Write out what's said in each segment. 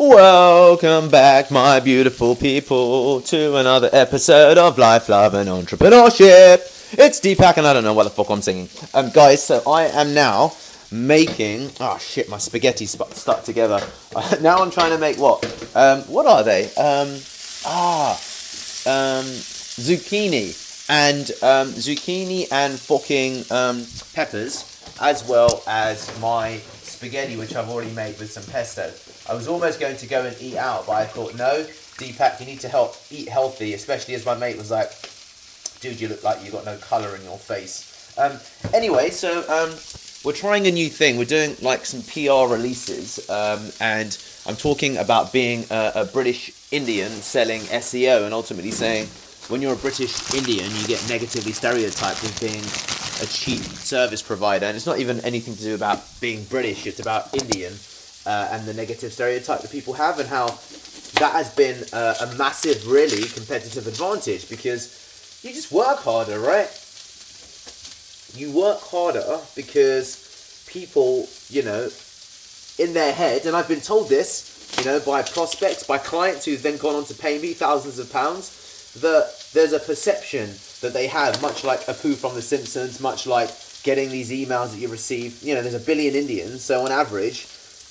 Welcome back, my beautiful people, to another episode of Life, Love, and Entrepreneurship. It's Deepak, and I don't know what the fuck I'm singing. Um, guys, so I am now making. Oh shit, my spaghetti sp- stuck together. now I'm trying to make what? Um, what are they? Um, ah, um, zucchini and um, zucchini and fucking um, peppers, as well as my spaghetti, which I've already made with some pesto. I was almost going to go and eat out, but I thought, no, Deepak, you need to help eat healthy, especially as my mate was like, dude, you look like you've got no colour in your face. Um, anyway, so um, we're trying a new thing. We're doing like some PR releases, um, and I'm talking about being a, a British Indian selling SEO and ultimately saying, when you're a British Indian, you get negatively stereotyped as being a cheap service provider, and it's not even anything to do about being British. It's about Indian uh, and the negative stereotype that people have, and how that has been uh, a massive, really competitive advantage because you just work harder, right? You work harder because people, you know, in their head, and I've been told this, you know, by prospects, by clients who've then gone on to pay me thousands of pounds, that there's a perception that they have, much like Apu from The Simpsons, much like getting these emails that you receive. You know, there's a billion Indians, so on average,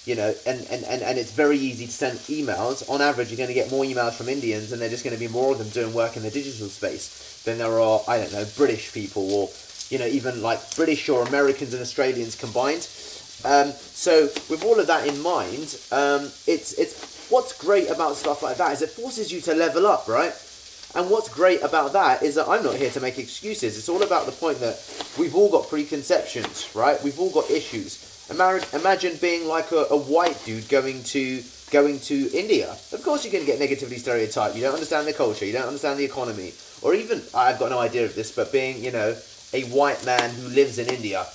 you know, and, and, and, and it's very easy to send emails. On average, you're going to get more emails from Indians, and they're just going to be more of them doing work in the digital space than there are, I don't know, British people or, you know, even like British or Americans and Australians combined. Um, so with all of that in mind, um, it's it's what's great about stuff like that is it forces you to level up, right? And what's great about that is that I'm not here to make excuses. It's all about the point that we've all got preconceptions, right? We've all got issues. Imagine being like a, a white dude going to going to India. Of course, you're going to get negatively stereotyped. You don't understand the culture. You don't understand the economy. Or even, I've got no idea of this, but being, you know, a white man who lives in India.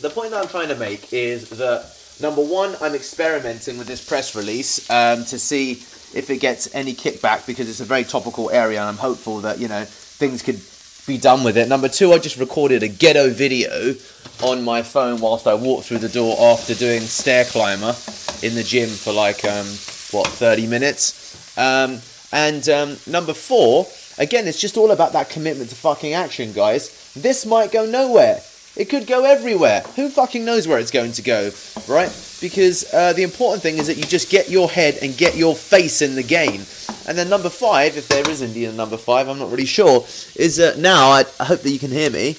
The point that I'm trying to make is that, number one, I'm experimenting with this press release um, to see if it gets any kickback because it's a very topical area and I'm hopeful that, you know, things could be done with it. Number two, I just recorded a ghetto video on my phone whilst I walked through the door after doing stair climber in the gym for like um, what 30 minutes. Um, and um, number four, again, it's just all about that commitment to fucking action, guys. This might go nowhere. It could go everywhere. Who fucking knows where it's going to go, right? Because uh, the important thing is that you just get your head and get your face in the game. And then number five, if there is indeed a number five, I'm not really sure, is that now, I, I hope that you can hear me.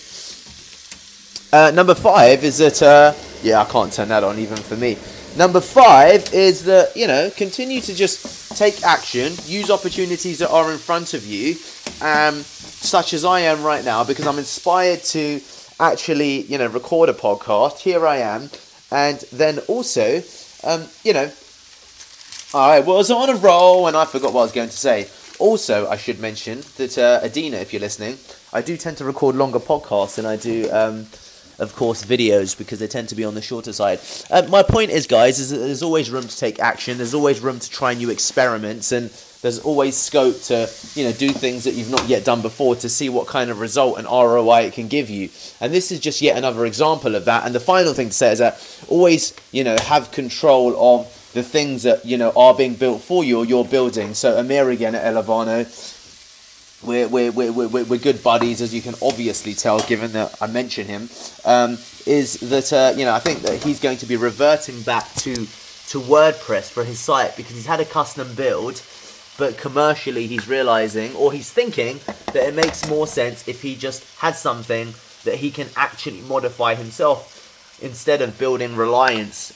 Uh, number five is that, uh, yeah, I can't turn that on even for me. Number five is that, you know, continue to just take action, use opportunities that are in front of you, um, such as I am right now, because I'm inspired to actually, you know, record a podcast. Here I am. And then also, um, you know, I was on a roll and I forgot what I was going to say. Also, I should mention that uh, Adina, if you're listening, I do tend to record longer podcasts than I do, um, of course, videos because they tend to be on the shorter side. Uh, my point is, guys, is that there's always room to take action. There's always room to try new experiments, and there's always scope to you know do things that you've not yet done before to see what kind of result and ROI it can give you. And this is just yet another example of that. And the final thing to say is that always you know have control of the things that you know are being built for you or you're building. So Amir again at Elevano, we're, we're, we're, we're, we're good buddies, as you can obviously tell, given that I mention him. Um, is that uh, you know I think that he's going to be reverting back to to WordPress for his site because he's had a custom build, but commercially he's realizing or he's thinking that it makes more sense if he just has something that he can actually modify himself instead of building reliance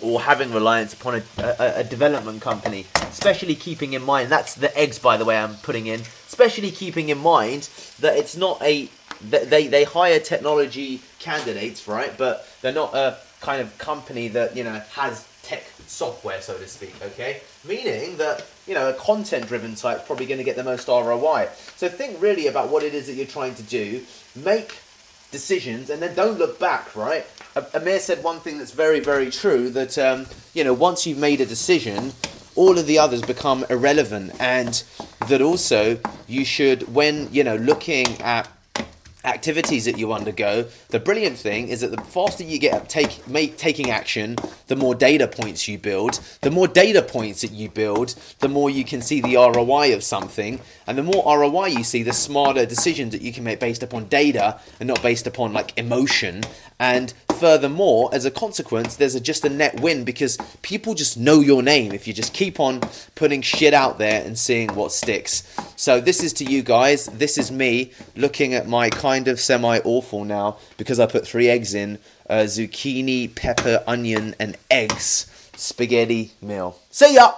or having reliance upon a, a, a, development company, especially keeping in mind that's the eggs, by the way, I'm putting in. Especially keeping in mind that it's not a they they hire technology candidates, right? But they're not a kind of company that you know has tech software, so to speak. Okay, meaning that you know a content-driven site is probably going to get the most ROI. So think really about what it is that you're trying to do. Make decisions and then don't look back, right? Amir said one thing that's very, very true that, um, you know, once you've made a decision, all of the others become irrelevant. And that also you should, when, you know, looking at activities that you undergo, the brilliant thing is that the faster you get take make taking action, the more data points you build. The more data points that you build, the more you can see the ROI of something, and the more ROI you see, the smarter decisions that you can make based upon data and not based upon like emotion. And furthermore, as a consequence, there's a, just a net win because people just know your name if you just keep on putting shit out there and seeing what sticks. So this is to you guys. This is me looking at my kind of semi awful now because I put three eggs in uh, zucchini, pepper, onion, and eggs spaghetti meal. See ya!